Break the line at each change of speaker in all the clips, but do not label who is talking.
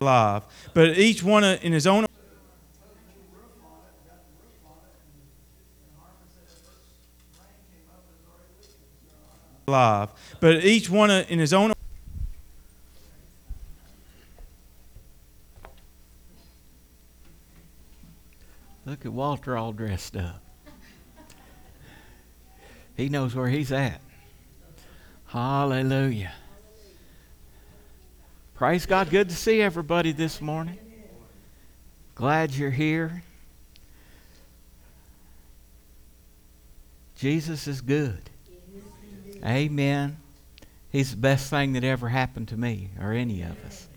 alive. But each one in his own alive. But each one in his own
Look at Walter all dressed up. He knows where he's at. Hallelujah. Praise God. Good to see everybody this morning. Glad you're here. Jesus is good. Amen. He's the best thing that ever happened to me or any of us.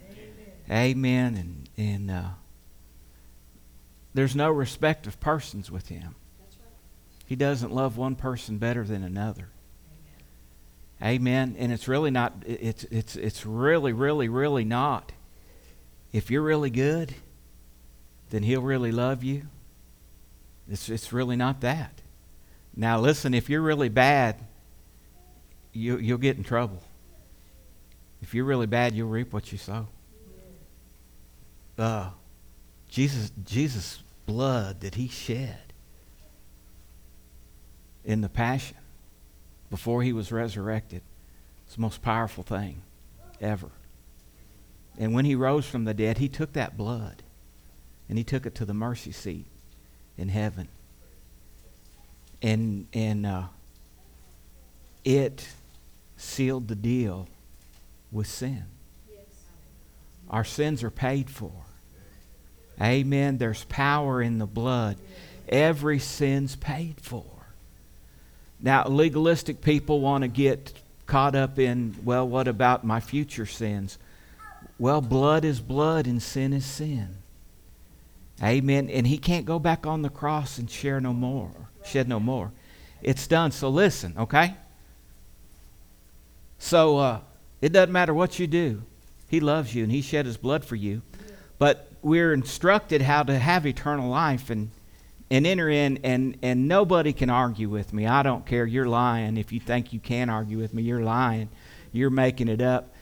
Amen. And, and uh, there's no respect of persons with him. He doesn't love one person better than another. Amen. And it's really not, it's, it's, it's really, really, really not. If you're really good, then He'll really love you. It's, it's really not that. Now, listen, if you're really bad, you, you'll get in trouble. If you're really bad, you'll reap what you sow. Uh, Jesus, Jesus' blood that He shed in the passion before he was resurrected. It's the most powerful thing ever. And when he rose from the dead, he took that blood and he took it to the mercy seat in heaven. And, and uh, it sealed the deal with sin. Our sins are paid for. Amen. There's power in the blood. Every sin's paid for. Now, legalistic people want to get caught up in, well, what about my future sins? Well, blood is blood and sin is sin. Amen. And he can't go back on the cross and share no more, shed no more. It's done. So listen, okay? So uh, it doesn't matter what you do. He loves you and he shed his blood for you. But we're instructed how to have eternal life and and enter in, and, and nobody can argue with me. I don't care. You're lying. If you think you can argue with me, you're lying. You're making it up.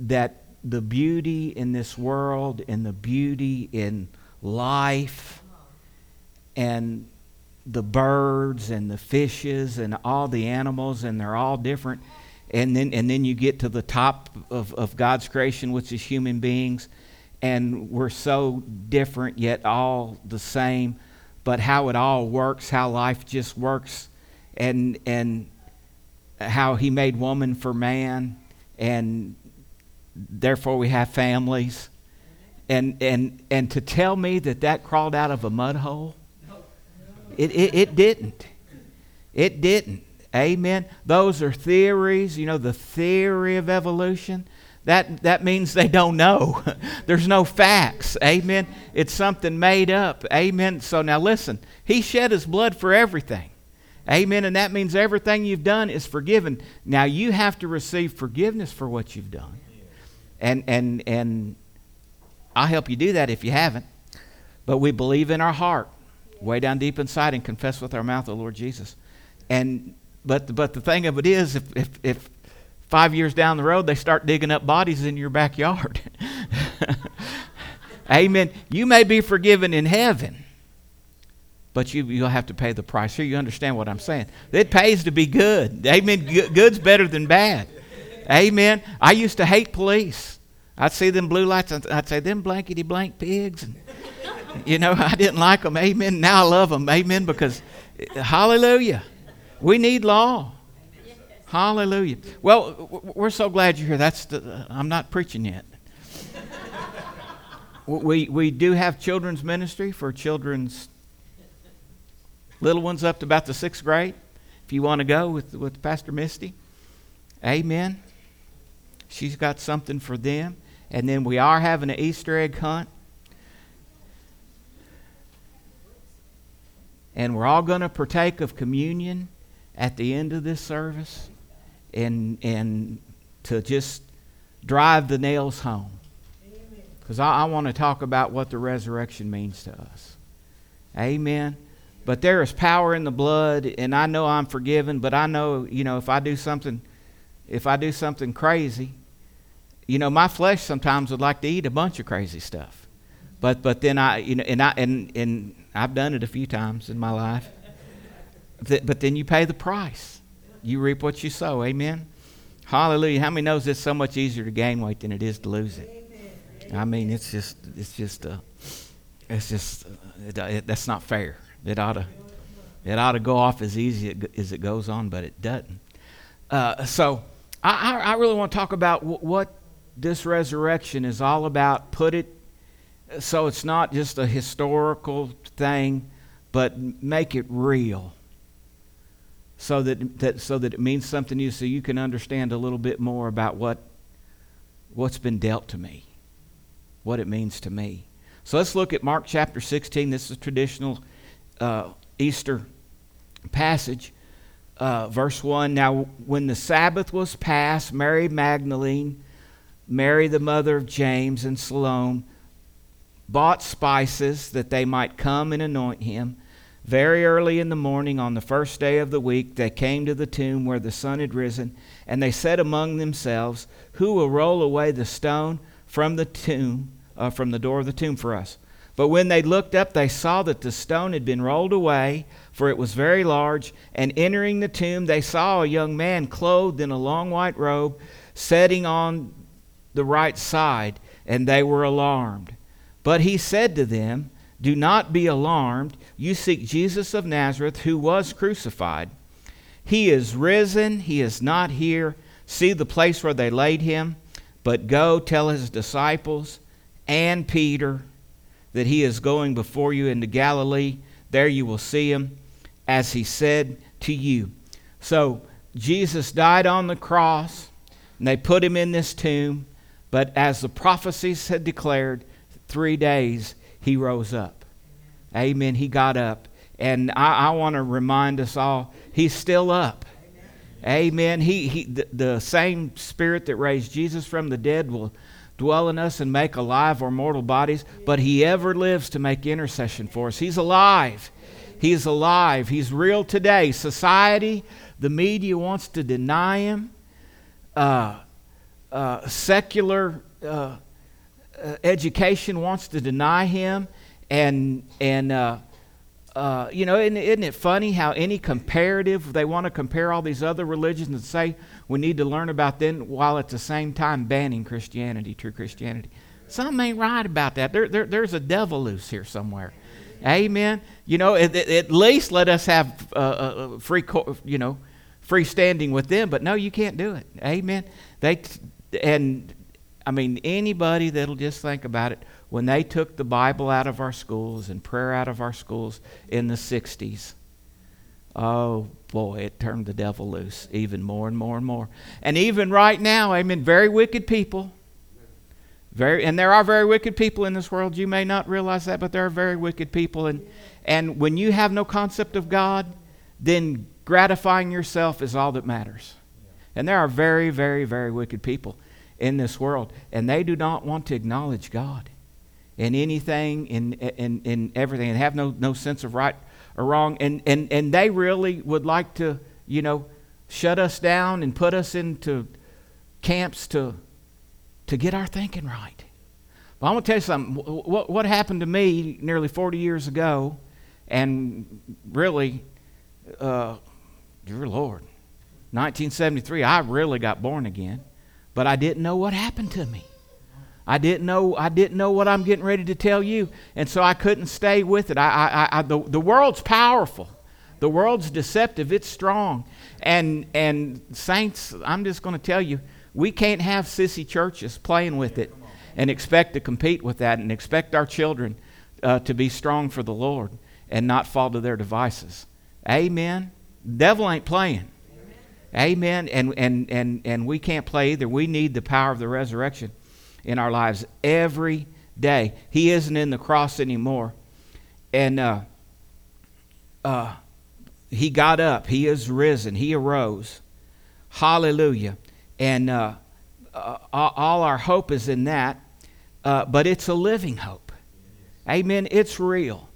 That the beauty in this world and the beauty in life and the birds and the fishes and all the animals, and they're all different. And then, and then you get to the top of, of God's creation, which is human beings, and we're so different yet all the same but how it all works, how life just works, and and how He made woman for man, and therefore we have families, and and and to tell me that that crawled out of a mud hole, it it, it didn't, it didn't. Amen. Those are theories, you know, the theory of evolution that, that means they don't know. There's no facts. Amen. It's something made up. Amen. So now listen, He shed His blood for everything. Amen. And that means everything you've done is forgiven. Now you have to receive forgiveness for what you've done. And, and, and I'll help you do that if you haven't. But we believe in our heart, way down deep inside, and confess with our mouth the Lord Jesus. And but but the thing of it is, if if, if Five years down the road, they start digging up bodies in your backyard. Amen. You may be forgiven in heaven, but you, you'll have to pay the price. Here, you understand what I'm saying. It pays to be good. Amen. Good's better than bad. Amen. I used to hate police. I'd see them blue lights, and I'd say, them blankety blank pigs. And, you know, I didn't like them. Amen. Now I love them. Amen. Because, eh, hallelujah. We need law. Hallelujah. Well, we're so glad you're here. That's the, I'm not preaching yet. we, we do have children's ministry for children's little ones up to about the sixth grade. If you want to go with, with Pastor Misty, amen. She's got something for them. And then we are having an Easter egg hunt. And we're all going to partake of communion at the end of this service and, and to just drive the nails home. Because I, I want to talk about what the resurrection means to us. Amen. But there is power in the blood, and I know I'm forgiven, but I know, you know, if I do something, if I do something crazy, you know, my flesh sometimes would like to eat a bunch of crazy stuff. But but then I you know and I and and I've done it a few times in my life. But then you pay the price. You reap what you sow. Amen. Hallelujah. How many knows it's so much easier to gain weight than it is to lose it? I mean, it's just it's just uh, it's just uh, it, it, that's not fair. It ought to it ought to go off as easy as it goes on, but it doesn't. Uh, so I, I really want to talk about what this resurrection is all about. Put it so it's not just a historical thing, but make it real. So that, that so that it means something to you, so you can understand a little bit more about what what's been dealt to me, what it means to me. So let's look at Mark chapter 16. This is a traditional uh, Easter passage. Uh, verse 1 Now, when the Sabbath was past, Mary Magdalene, Mary the mother of James, and Salome bought spices that they might come and anoint him. Very early in the morning, on the first day of the week, they came to the tomb where the sun had risen, and they said among themselves, Who will roll away the stone from the tomb, uh, from the door of the tomb for us? But when they looked up, they saw that the stone had been rolled away, for it was very large. And entering the tomb, they saw a young man clothed in a long white robe, sitting on the right side, and they were alarmed. But he said to them, Do not be alarmed. You seek Jesus of Nazareth, who was crucified. He is risen, he is not here. See the place where they laid him. But go tell his disciples and Peter that he is going before you into Galilee. There you will see him, as he said to you. So Jesus died on the cross, and they put him in this tomb. But as the prophecies had declared, three days he rose up. Amen. He got up. And I, I want to remind us all, he's still up. Amen. He, he, the, the same spirit that raised Jesus from the dead will dwell in us and make alive our mortal bodies, but He ever lives to make intercession for us. He's alive. He's alive. He's real today. Society, the media wants to deny Him. Uh, uh, secular uh, uh education wants to deny Him. And, and uh, uh, you know, isn't, isn't it funny how any comparative, they want to compare all these other religions and say, we need to learn about them while at the same time banning Christianity, true Christianity. Something ain't right about that. There, there, there's a devil loose here somewhere. Amen. You know, at, at least let us have uh, uh, free, you know, free standing with them. But no, you can't do it. Amen. They and I mean anybody that'll just think about it. When they took the Bible out of our schools and prayer out of our schools in the '60s, oh boy, it turned the devil loose even more and more and more. And even right now, I mean, very wicked people. Very, and there are very wicked people in this world. You may not realize that, but there are very wicked people. And, and when you have no concept of God, then gratifying yourself is all that matters. And there are very, very, very wicked people in this world, and they do not want to acknowledge God in anything, in, in, in everything, and have no, no sense of right or wrong. And, and, and they really would like to, you know, shut us down and put us into camps to, to get our thinking right. But I'm going to tell you something. What, what happened to me nearly 40 years ago, and really, uh, dear Lord, 1973, I really got born again, but I didn't know what happened to me. I didn't know I didn't know what I'm getting ready to tell you, and so I couldn't stay with it. I, I, I, the, the world's powerful. The world's deceptive. It's strong. And and saints, I'm just going to tell you, we can't have sissy churches playing with it and expect to compete with that and expect our children uh, to be strong for the Lord and not fall to their devices. Amen. Devil ain't playing. Amen. And and and and we can't play either. We need the power of the resurrection in our lives every day. He isn't in the cross anymore. And uh, uh, he got up. He is risen. He arose. Hallelujah. And uh, uh all our hope is in that. Uh, but it's a living hope. Amen. It's real.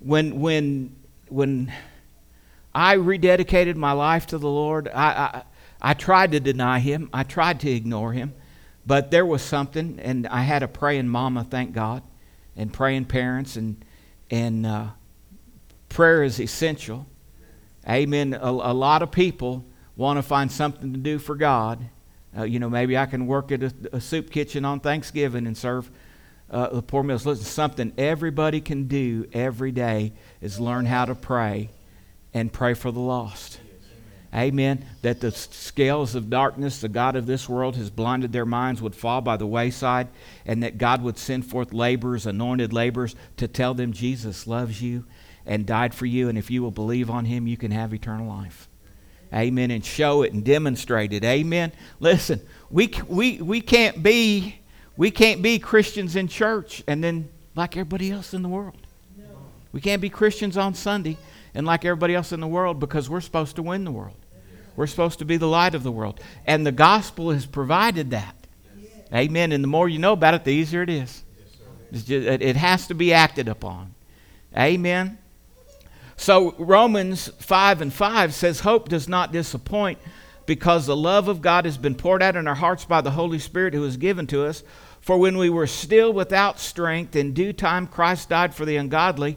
When, when, when I rededicated my life to the Lord, I, I, I tried to deny him, I tried to ignore him. But there was something, and I had a praying mama, thank God, and praying parents, and and uh, prayer is essential. Amen. A, a lot of people want to find something to do for God. Uh, you know, maybe I can work at a, a, soup kitchen on Thanksgiving and serve uh, the poor meals. Listen, something everybody can do every day is learn how to pray and pray for the lost. Amen. That the scales of darkness, the God of this world, has blinded their minds, would fall by the wayside, and that God would send forth laborers, anointed laborers, to tell them Jesus loves you and died for you, and if you will believe on him, you can have eternal life. Amen. And show it and demonstrate it. Amen. Listen, we, we, we can't be we can't be Christians in church and then like everybody else in the world. We can't be Christians on Sunday and like everybody else in the world because we're supposed to win the world. We're supposed to be the light of the world. And the gospel has provided that. Amen. And the more you know about it, the easier it is. Just, it has to be acted upon. Amen. So Romans 5 and 5 says, Hope does not disappoint because the love of God has been poured out in our hearts by the Holy Spirit who is given to us. For when we were still without strength, in due time Christ died for the ungodly.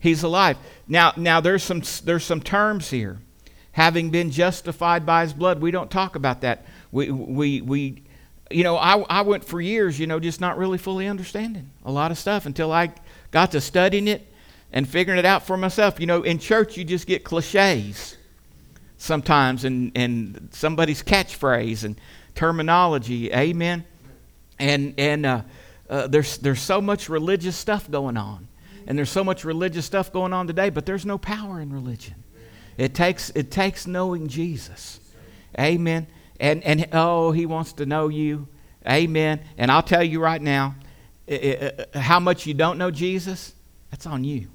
He's alive. Now, now there's some there's some terms here. Having been justified by his blood, we don't talk about that. We we we you know, I, I went for years, you know, just not really fully understanding a lot of stuff until I got to studying it and figuring it out for myself. You know, in church, you just get cliches sometimes and, and somebody's catchphrase and terminology. Amen. And, and uh, uh, there's, there's so much religious stuff going on. And there's so much religious stuff going on today, but there's no power in religion. It takes, it takes knowing Jesus. Amen. And, and oh, he wants to know you. Amen. And I'll tell you right now, uh, how much you don't know Jesus, that's on you.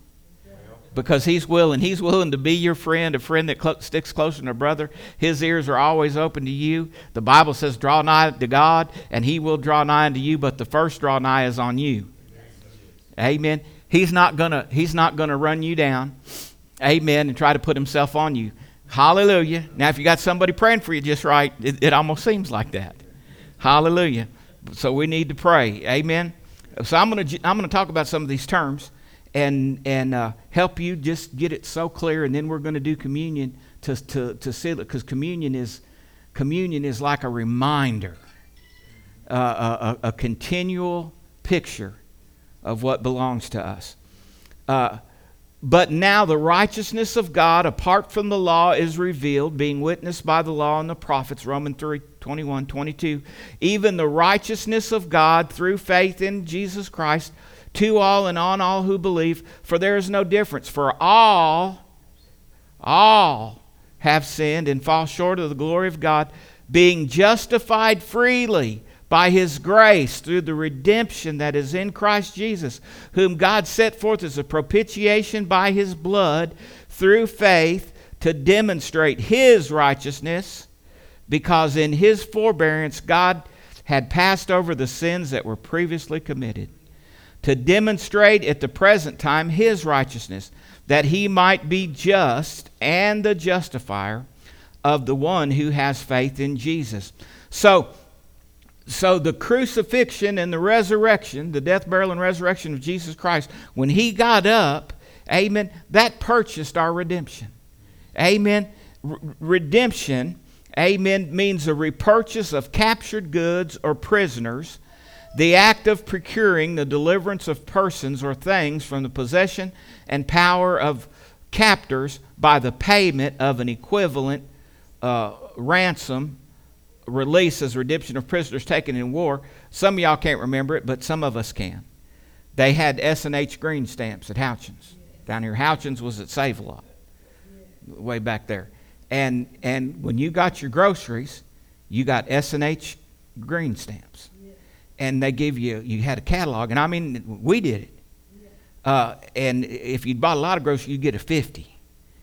Because he's willing. He's willing to be your friend, a friend that cl- sticks closer than a brother. His ears are always open to you. The Bible says, draw nigh to God, and he will draw nigh unto you, but the first draw nigh is on you. Amen. He's not gonna, he's not gonna run you down. Amen. And try to put himself on you. Hallelujah. Now, if you got somebody praying for you just right, it, it almost seems like that. Hallelujah. So we need to pray. Amen. So I'm to I'm to talk about some of these terms and and uh, help you just get it so clear, and then we're to do communion to to to seal it because communion is communion is like a reminder, uh, a, a, continual picture of what belongs to us. Uh, but now the righteousness of God apart from the law is revealed, being witnessed by the law and the prophets, Romans 3 21, 22. Even the righteousness of God through faith in Jesus Christ to all and on all who believe, for there is no difference. For all, all have sinned and fall short of the glory of God, being justified freely by his grace through the redemption that is in Christ Jesus, whom God set forth as a propitiation by his blood through faith to demonstrate his righteousness, because in his forbearance God had passed over the sins that were previously committed, to demonstrate at the present time his righteousness, that he might be just and the justifier of the one who has faith in Jesus. So, so the crucifixion and the resurrection, the death, burial, and resurrection of Jesus Christ, when he got up, amen, that purchased our redemption. Amen. R- redemption, amen, means a repurchase of captured goods or prisoners, the act of procuring the deliverance of persons or things from the possession and power of captors by the payment of an equivalent uh, ransom release as redemption of prisoners taken in war. Some of y'all can't remember it, but some of us can. They had S and H green stamps at Houchens. Down here, Houchens was at Save a Lot, way back there. And and when you got your groceries, you got S and H green stamps. And they give you, you had a catalog. And I mean, we did it. Uh, and if you bought a lot of groceries, you'd get a 50.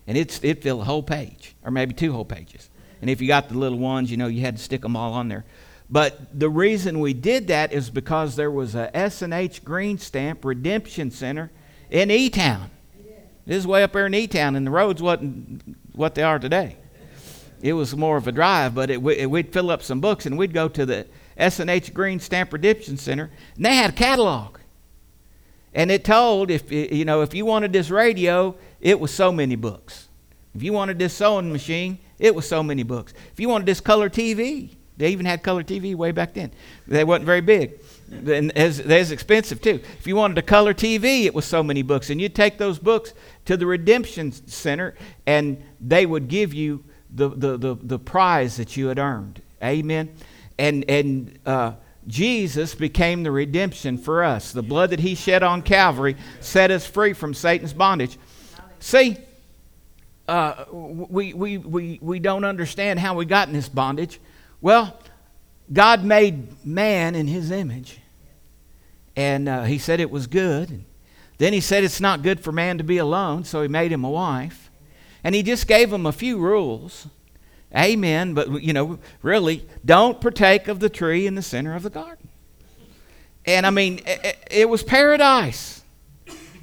And it's, it filled a whole page, or maybe two whole pages. And if you got the little ones, you know, you had to stick them all on there. But the reason we did that is because there was a S&H Green Stamp Redemption Center in E-Town. This is way up there in E-Town, and the roads wasn't what they are today. It was more of a drive, but it, we'd fill up some books, and we'd go to the S&H Green Stamp Redemption Center, and they had a catalog. And it told if you know if you wanted this radio, it was so many books. If you wanted this sewing machine, it was so many books. If you wanted this color TV, they even had color TV way back then. They wasn't very big. And as, as expensive too. If you wanted a color TV, it was so many books. And you'd take those books to the Redemption Center and they would give you the, the, the, the prize that you had earned. Amen. And and uh, Jesus became the redemption for us. The blood that he shed on Calvary set us free from Satan's bondage. See, uh, we, we, we, we don't understand how we got in this bondage. Well, God made man in his image, and uh, he said it was good. Then he said it's not good for man to be alone, so he made him a wife. And he just gave him a few rules. Amen. But, you know, really, don't partake of the tree in the center of the garden. And I mean, it, it was paradise.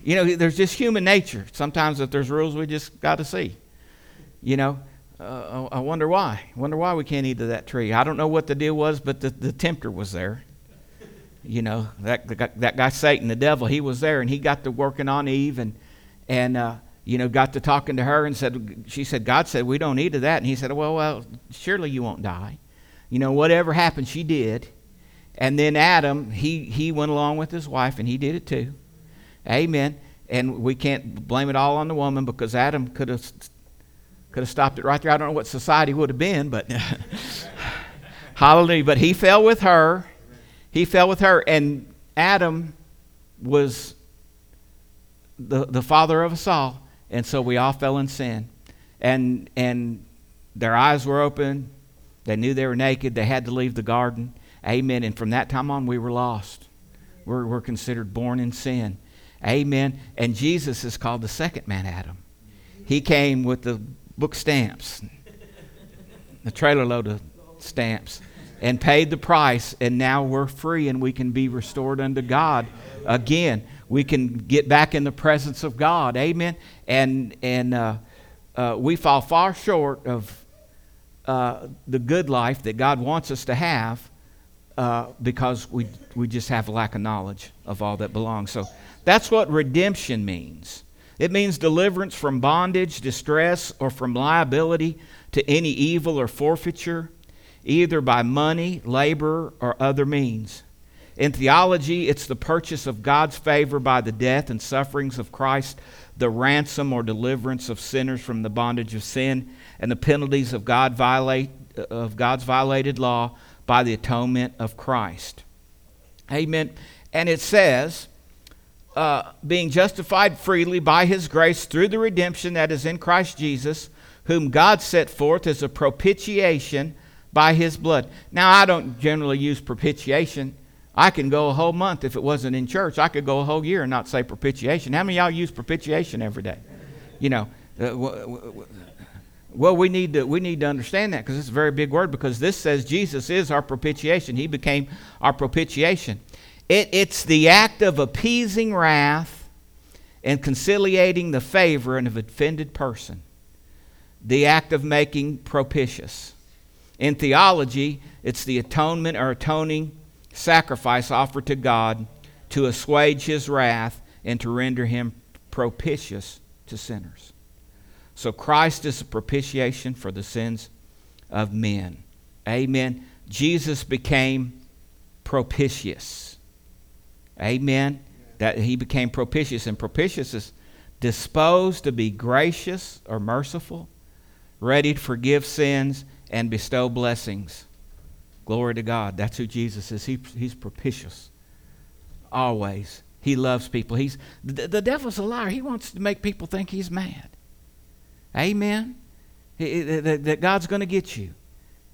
You know, there's just human nature. Sometimes if there's rules, we just got to see. You know, uh, I wonder why. I wonder why we can't eat of that tree. I don't know what the deal was, but the, the tempter was there. You know, that, that guy Satan, the devil, he was there, and he got to working on Eve, and, and uh, you know, got to talking to her and said, she said, God said, we don't eat of that. And he said, well, well, surely you won't die. You know, whatever happened, she did. And then Adam, he, he went along with his wife, and he did it too. Amen. And we can't blame it all on the woman because Adam could have could have stopped it right there. I don't know what society would have been, but hallelujah. But he fell with her. He fell with her, and Adam was the, the father of us all. And so we all fell in sin. And, and their eyes were open. They knew they were naked. They had to leave the garden. Amen. And from that time on, we were lost. We're, we're considered born in sin. Amen. And Jesus is called the second man Adam. He came with the book stamps, the trailer load of stamps, and paid the price. And now we're free and we can be restored unto God again we can get back in the presence of God. Amen. And and uh, uh, we fall far short of uh, the good life that God wants us to have uh, because we we just have a lack of knowledge of all that belongs. So that's what redemption means. It means deliverance from bondage, distress, or from liability to any evil or forfeiture, either by money, labor, or other means. In theology, it's the purchase of God's favor by the death and sufferings of Christ, the ransom or deliverance of sinners from the bondage of sin, and the penalties of, God violate, of God's violated law by the atonement of Christ. Amen. And it says, uh, being justified freely by his grace through the redemption that is in Christ Jesus, whom God set forth as a propitiation by his blood. Now, I don't generally use propitiation I can go a whole month if it wasn't in church. I could go a whole year and not say propitiation. How many of y'all use propitiation every day? You know, uh, well, we need to we need to understand that because it's a very big word. Because this says Jesus is our propitiation. He became our propitiation. It, it's the act of appeasing wrath and conciliating the favor of an offended person. The act of making propitious. In theology, it's the atonement or atoning sacrifice offered to God to assuage his wrath and to render him propitious to sinners. So Christ is a propitiation for the sins of men. Amen. Jesus became propitious. Amen. That he became propitious, and propitious is disposed to be gracious or merciful, ready to forgive sins and bestow blessings. Glory to God. That's who Jesus is. He, he's propitious. Always. He loves people. He's the, the devil's a liar. He wants to make people think he's mad. Amen. He, that, that God's going to get you.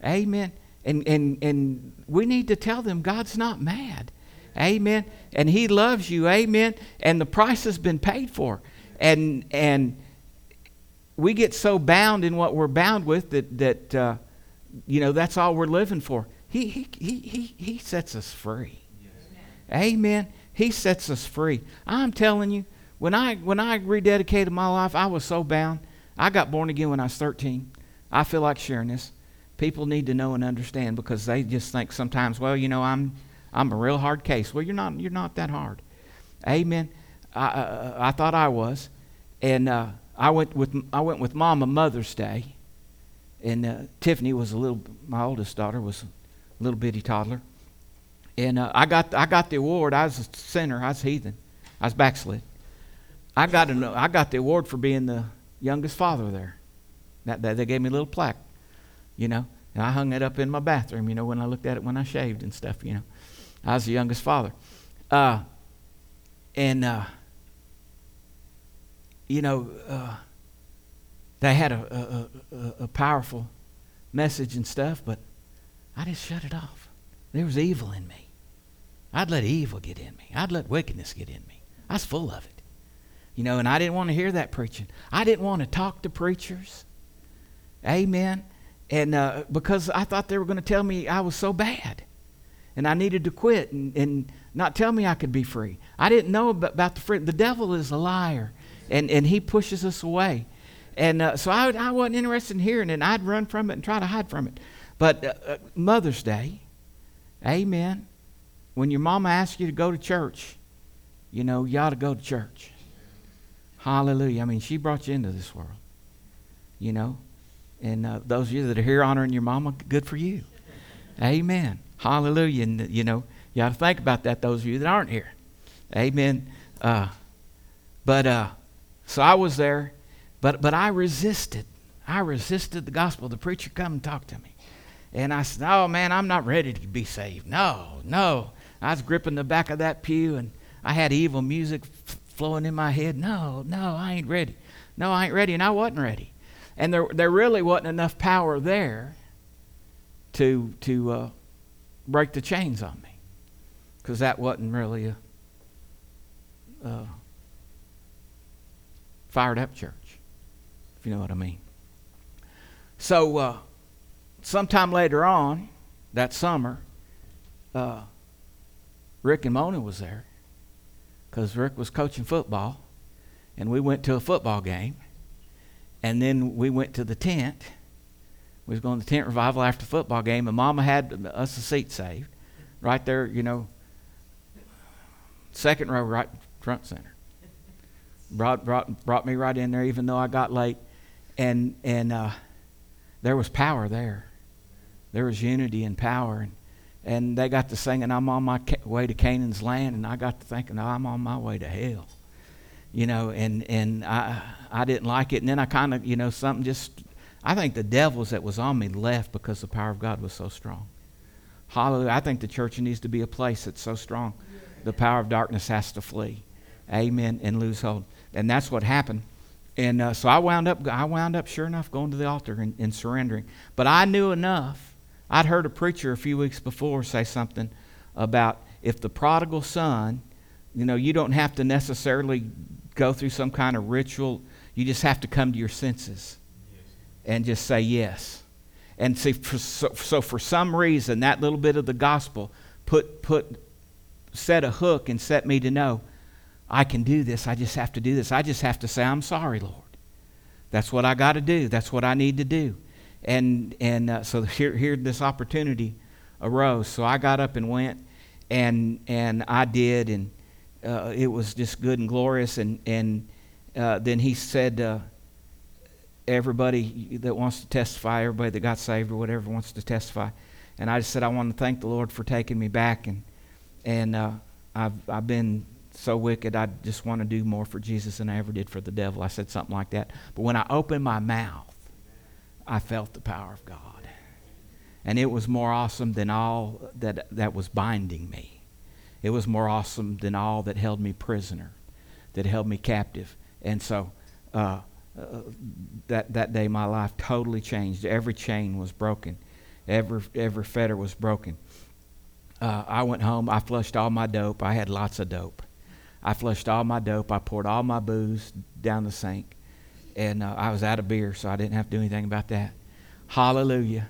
Amen. And, and, and we need to tell them God's not mad. Amen. And He loves you. Amen. And the price has been paid for. And, and we get so bound in what we're bound with that, that uh, you know, that's all we're living for. He, he, he, he, he sets us free. Amen. He sets us free. I'm telling you, when I when I rededicated my life, I was so bound. I got born again when I was 13. I feel like sharing this. People need to know and understand because they just think sometimes, well, you know, I'm I'm a real hard case. Well, you're not you're not that hard. Amen. I uh, I thought I was, and uh, I went with I went with Mama Mother's Day, and uh, Tiffany was a little. My oldest daughter was a little bitty toddler, and uh, I got I got the award. I was a sinner. I was heathen. I was backslid. I got an, I got the award for being the youngest father there. That, that they gave me a little plaque, you know, and I hung it up in my bathroom. You know, when I looked at it when I shaved and stuff. You know, I was the youngest father, uh, and uh, you know, uh, they had a, a, a, a powerful message and stuff, but I just shut it off. There was evil in me. I'd let evil get in me. I'd let wickedness get in me. I was full of it. You know, and I didn't want to hear that preaching. I didn't want to talk to preachers. Amen. And uh, because I thought they were going to tell me I was so bad and I needed to quit and, and not tell me I could be free. I didn't know about, about the free. The devil is a liar and, and he pushes us away. And uh, so I, I wasn't interested in hearing it. I'd run from it and try to hide from it. But uh, uh, Mother's Day, amen. When your mama asks you to go to church, you know, you ought to go to church. Hallelujah. I mean, she brought you into this world, you know. And uh, those of you that are here honoring your mama, good for you. Amen. Hallelujah. And, you know, you ought to think about that, those of you that aren't here. Amen. Uh, but, uh, so I was there, but, but I resisted. I resisted the gospel. The preacher come and talk to me. And I said, oh, man, I'm not ready to be saved. No, no. I was gripping the back of that pew, and I had evil music flowing in my head. No, no, I ain't ready. No, I ain't ready. And I wasn't ready. And there, there really wasn't enough power there to, to uh, break the chains on me. Because that wasn't really a uh, fired up church, if you know what I mean. So, uh, sometime later on that summer, uh, Rick and Mona was there because Rick was coaching football, and we went to a football game, and then we went to the tent. We was going to the tent revival after football game, and Mama had us a seat saved, right there, you know, second row, right front center. Brought brought brought me right in there, even though I got late, and and uh, there was power there. There was unity and power, and and they got to singing, I'm on my way to Canaan's land, and I got to thinking, I'm on my way to hell. You know, and, and I, I didn't like it. And then I kind of, you know, something just, I think the devils that was on me left because the power of God was so strong. Hallelujah. I think the church needs to be a place that's so strong. The power of darkness has to flee. Amen. And lose hold. And that's what happened. And uh, so I wound up, I wound up, sure enough, going to the altar and, and surrendering. But I knew enough I'd heard a preacher a few weeks before say something about if the prodigal son, you know, you don't have to necessarily go through some kind of ritual. You just have to come to your senses and just say yes. And see, for, so, so, for some reason, that little bit of the gospel put, put, set a hook and set me to know I can do this. I just have to do this. I just have to say, I'm sorry, Lord. That's what I got to do. That's what I need to do and and uh, so here here this opportunity arose. So I got up and went, and and I did, and uh, it was just good and glorious. And and uh, then he said, uh, everybody that wants to testify, everybody that got saved or whatever wants to testify, and I just said I want to thank the Lord for taking me back, and and uh, I've I've been so wicked. I just want to do more for Jesus than I ever did for the devil. I said something like that. But when I opened my mouth I felt the power of God. And it was more awesome than all that, that was binding me. It was more awesome than all that held me prisoner, that held me captive. And so uh, that, that day, my life totally changed. Every chain was broken. Every, every fetter was broken. Uh, I went home. I flushed all my dope. I had lots of dope. I flushed all my dope. I poured all my booze down the sink. And uh, I was out of beer, so I didn't have to do anything about that. Hallelujah.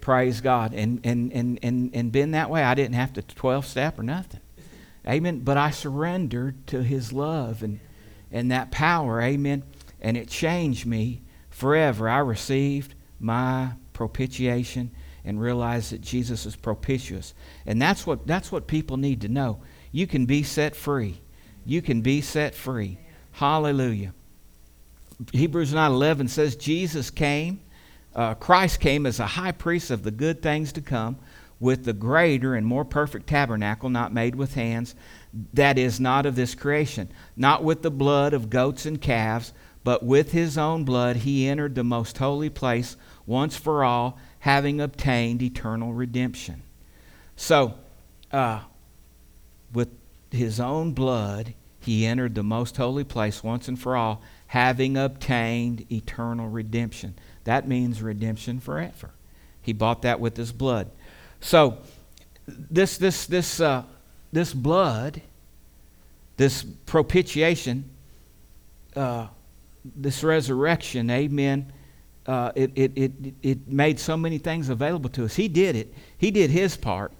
Praise God. And, and, and, and, and been that way. I didn't have to 12 step or nothing. Amen. But I surrendered to His love and, and that power. Amen. And it changed me forever. I received my propitiation and realized that Jesus is propitious. And that's what, that's what people need to know. You can be set free. You can be set free. Hallelujah. Hebrews 9:11 says Jesus came, uh, Christ came as a high priest of the good things to come, with the greater and more perfect tabernacle not made with hands, that is not of this creation, not with the blood of goats and calves, but with his own blood he entered the most holy place once for all, having obtained eternal redemption. So, uh, with his own blood, he entered the most holy place once and for all, having obtained eternal redemption. That means redemption forever. He bought that with his blood. So, this, this, this, uh, this blood, this propitiation, uh, this resurrection, amen, uh, it, it, it, it made so many things available to us. He did it. He did his part.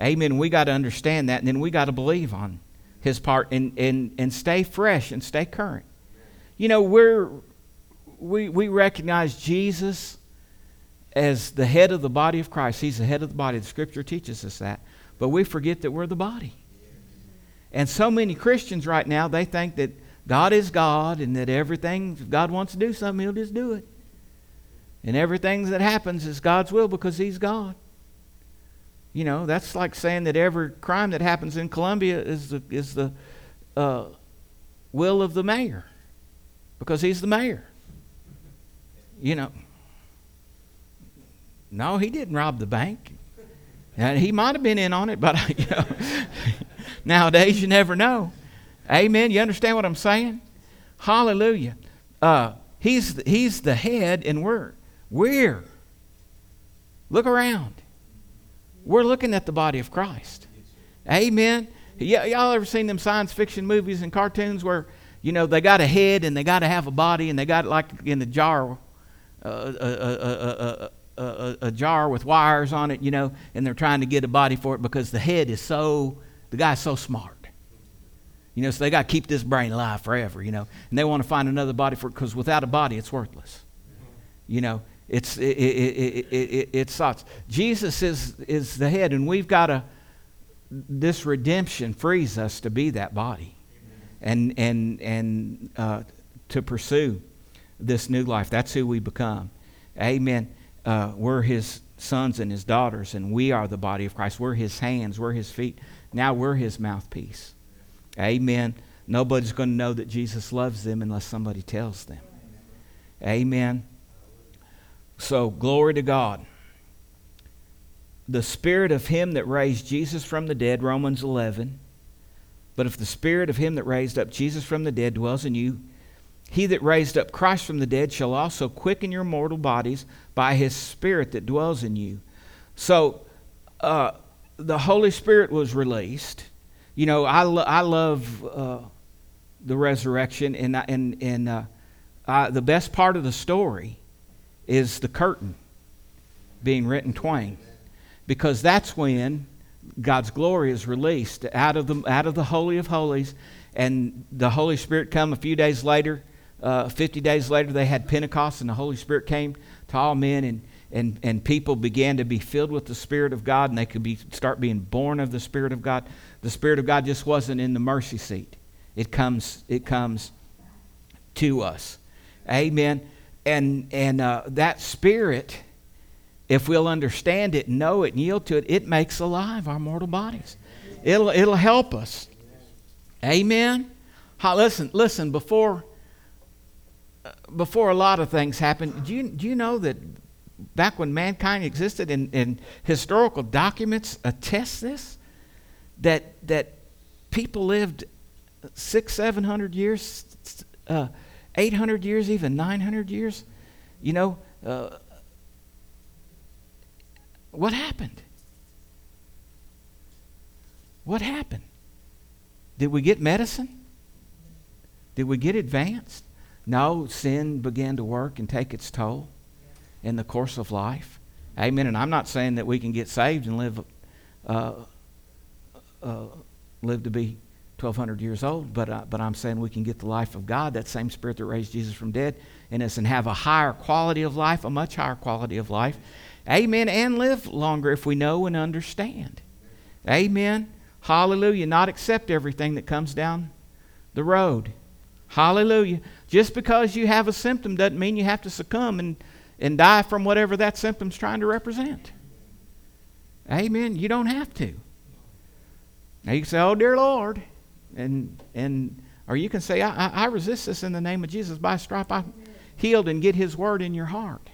Amen. We got to understand that, and then we got to believe on his part and, and, and stay fresh and stay current. You know, we're, we, we recognize Jesus as the head of the body of Christ. He's the head of the body. The scripture teaches us that. But we forget that we're the body. And so many Christians right now, they think that God is God and that everything, if God wants to do something, He'll just do it. And everything that happens is God's will because He's God. You know, that's like saying that every crime that happens in Columbia is the, is the uh, will of the mayor because he's the mayor. You know, no, he didn't rob the bank. And he might have been in on it, but you know, nowadays you never know. Amen. You understand what I'm saying? Hallelujah. Uh, he's he's the head, and we're we're look around. We're looking at the body of Christ. Amen. Y'all ever seen them science fiction movies and cartoons where you know they got a head and they got to have a body and they got like in a jar, uh, a, a, a, a jar with wires on it, you know, and they're trying to get a body for it because the head is so the guy's so smart. You know, so they got to keep this brain alive forever, you know, and they want to find another body for because without a body, it's worthless. You know, it's, it, it, it, it, it's thoughts. Jesus is, is the head, and we've got to, this redemption frees us to be that body and, and, and uh, to pursue this new life. That's who we become. Amen. Uh, we're his sons and his daughters, and we are the body of Christ. We're his hands, we're his feet. Now we're his mouthpiece. Amen. Nobody's going to know that Jesus loves them unless somebody tells them. Amen. So, glory to God. The spirit of him that raised Jesus from the dead, Romans 11. But if the spirit of him that raised up Jesus from the dead dwells in you, he that raised up Christ from the dead shall also quicken your mortal bodies by his spirit that dwells in you. So, uh, the Holy Spirit was released. You know, I, lo- I love uh, the resurrection, and, and, and uh, I, the best part of the story is the curtain being written twain. Because that's when God's glory is released out of the, out of the Holy of Holies, and the Holy Spirit come a few days later. Uh, 50 days later, they had Pentecost, and the Holy Spirit came to all men, and, and, and people began to be filled with the Spirit of God, and they could be, start being born of the Spirit of God. The Spirit of God just wasn't in the mercy seat, it comes, it comes to us. Amen. And and uh, that spirit if we'll understand it know it and yield to it it makes alive our mortal bodies. It'll it'll help us. Amen. How, listen listen before uh, before a lot of things happen, do you do you know that back when mankind existed and, and historical documents attest this that that people lived six seven hundred years uh, 800 years, even 900 years. You know, uh, what happened? What happened? Did we get medicine? Did we get advanced? No, sin began to work and take its toll in the course of life. Amen. And I'm not saying that we can get saved and live, uh, uh, live to be 1,200 years old, but, uh, but I'm saying we can get the life of God, that same Spirit that raised Jesus from dead, in us, and have a higher quality of life, a much higher quality of life. Amen. And live longer if we know and understand. Amen. Hallelujah. Not accept everything that comes down the road. Hallelujah. Just because you have a symptom doesn't mean you have to succumb and, and die from whatever that symptom's trying to represent. Amen. You don't have to. Now you can say, Oh, dear Lord. And, and or you can say, I, I, I resist this in the name of Jesus. By stripe I'm healed and get his word in your heart.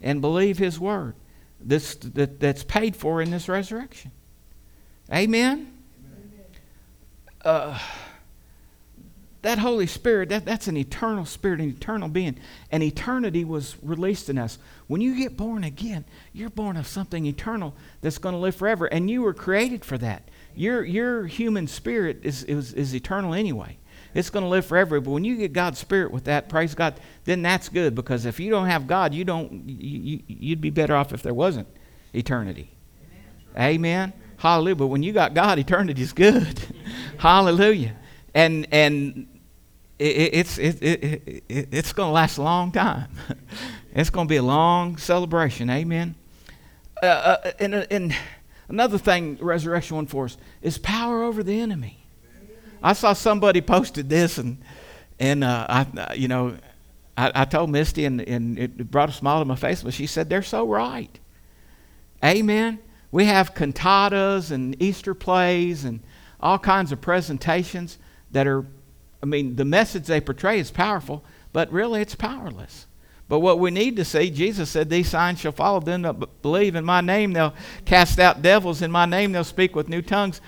And believe his word. This that, that's paid for in this resurrection. Amen. Uh, that Holy Spirit, that, that's an eternal spirit, an eternal being. And eternity was released in us. When you get born again, you're born of something eternal that's going to live forever. And you were created for that. Your, your human spirit is, is, is eternal anyway. It's going to live forever. But when you get God's spirit with that, praise God, then that's good. Because if you don't have God, you don't, you, you'd be better off if there wasn't eternity. Amen. Amen. Hallelujah. But when you got God, eternity is good. Hallelujah and and it, it's it, it, it, it's going to last a long time. it's going to be a long celebration. Amen. Uh, uh, and, uh, and another thing, resurrection one for us is power over the enemy. I saw somebody posted this, and and uh, I you know I, I told Misty, and, and it brought a smile to my face, but she said they're so right. Amen. We have cantatas and Easter plays and all kinds of presentations that are, I mean, the message they portray is powerful, but really it's powerless. But what we need to see, Jesus said, These signs shall follow them that believe in my name. They'll cast out devils in my name. They'll speak with new tongues.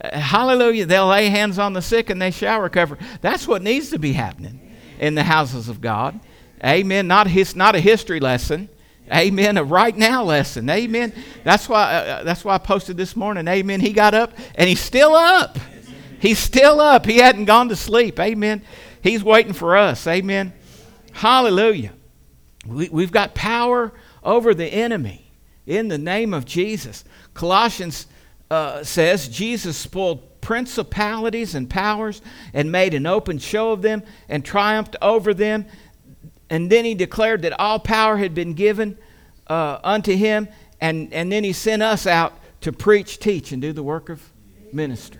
Uh, hallelujah. They'll lay hands on the sick and they shall recover. That's what needs to be happening in the houses of God. Amen. Not, his, not a history lesson. Amen. A right now lesson. Amen. That's why, uh, that's why I posted this morning. Amen. He got up and he's still up. He's still up. He hadn't gone to sleep. Amen. He's waiting for us. Amen. Hallelujah. We, we've got power over the enemy in the name of Jesus. Colossians uh, says Jesus spoiled principalities and powers and made an open show of them and triumphed over them. And then he declared that all power had been given uh, unto him. And, and then he sent us out to preach, teach, and do the work of ministry.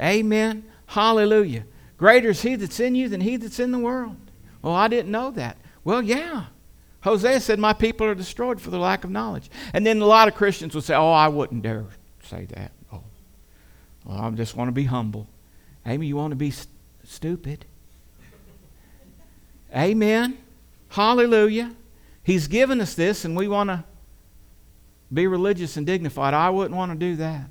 Amen. Hallelujah. Greater is he that's in you than he that's in the world. Well, I didn't know that. Well, yeah. Hosea said, My people are destroyed for the lack of knowledge. And then a lot of Christians would say, Oh, I wouldn't dare say that. Oh, well, I just want to be humble. Amy, you want to be st- stupid? Amen. Hallelujah. He's given us this, and we want to be religious and dignified. I wouldn't want to do that.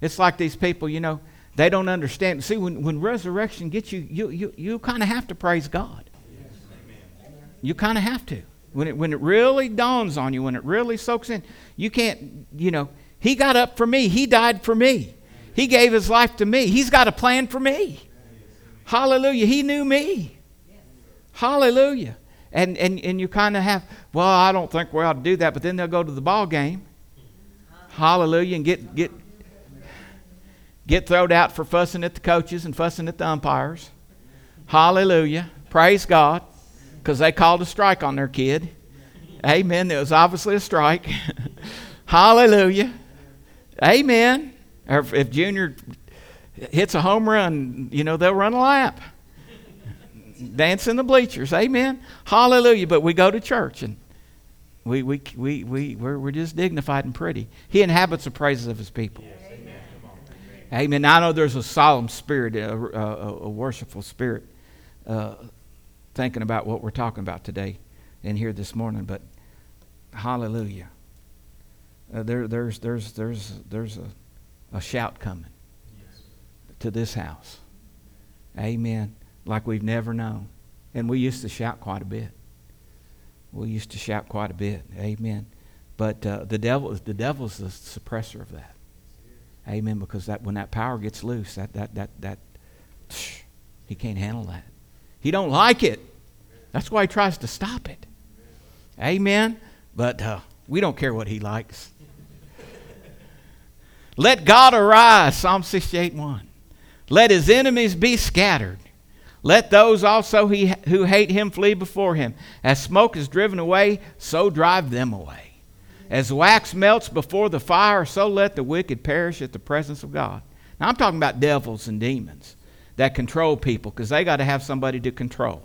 It's like these people, you know, they don't understand. See, when, when resurrection gets you, you, you, you kind of have to praise God. You kind of have to. When it, when it really dawns on you, when it really soaks in, you can't, you know, He got up for me. He died for me. He gave His life to me. He's got a plan for me. Hallelujah. He knew me. Hallelujah. And, and, and you kind of have, well, I don't think we ought to do that, but then they'll go to the ball game. Hallelujah. And get, get, get thrown out for fussing at the coaches and fussing at the umpires. Hallelujah. Praise God. Because they called a strike on their kid. Amen. It was obviously a strike. Hallelujah. Amen. Or if, if Junior hits a home run, you know, they'll run a lap. Dance in the bleachers. Amen. Hallelujah. But we go to church and we, we, we, we, we're, we're just dignified and pretty. He inhabits the praises of his people. Amen. I know there's a solemn spirit, a, a, a worshipful spirit, uh, thinking about what we're talking about today and here this morning, but hallelujah. Uh, there, there's, there's, there's, there's a, a shout coming yes. to this house. Amen. Like we've never known. And we used to shout quite a bit. We used to shout quite a bit. Amen. But uh, the devil, the devil is the suppressor of that. Amen. Because that when that power gets loose, that that that that he can't handle that. He don't like it. That's why he tries to stop it. Amen. But uh, we don't care what he likes. Let God arise, Psalm 68 1. Let his enemies be scattered. Let those also he, who hate him flee before him. As smoke is driven away, so drive them away. As wax melts before the fire, so let the wicked perish at the presence of God. Now, I'm talking about devils and demons that control people because they got to have somebody to control.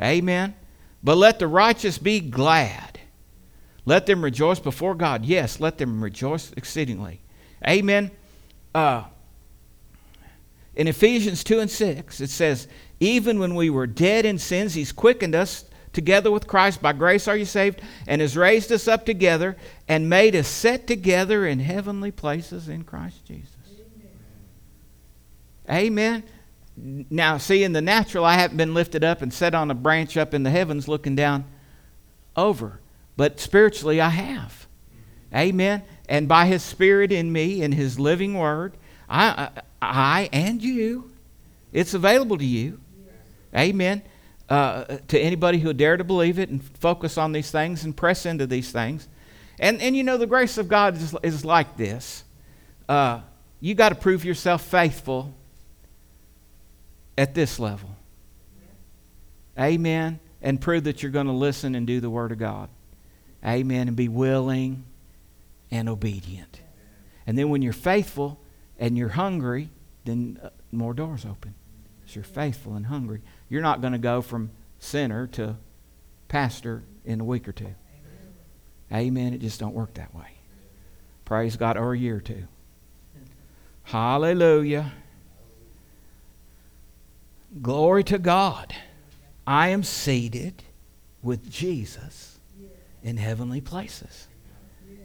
Amen. But let the righteous be glad. Let them rejoice before God. Yes, let them rejoice exceedingly. Amen. Uh, in Ephesians 2 and 6, it says, Even when we were dead in sins, He's quickened us together with Christ. By grace are you saved, and has raised us up together and made us set together in heavenly places in Christ Jesus. Amen. Now, see, in the natural, I haven't been lifted up and set on a branch up in the heavens looking down over. But spiritually, I have. Amen. And by His Spirit in me and His living Word, I, I, and you, it's available to you. Amen. Uh, to anybody who dare to believe it and focus on these things and press into these things. And, and you know, the grace of God is, is like this. Uh, you got to prove yourself faithful at this level. Amen. And prove that you're going to listen and do the Word of God. Amen. And be willing and obedient. And then when you're faithful and you're hungry, then uh, more doors open. Because you're faithful and hungry. You're not going to go from sinner to pastor in a week or two. Amen. Amen. It just don't work that way. Praise God, or a year or two. Hallelujah. Glory to God. I am seated with Jesus in heavenly places.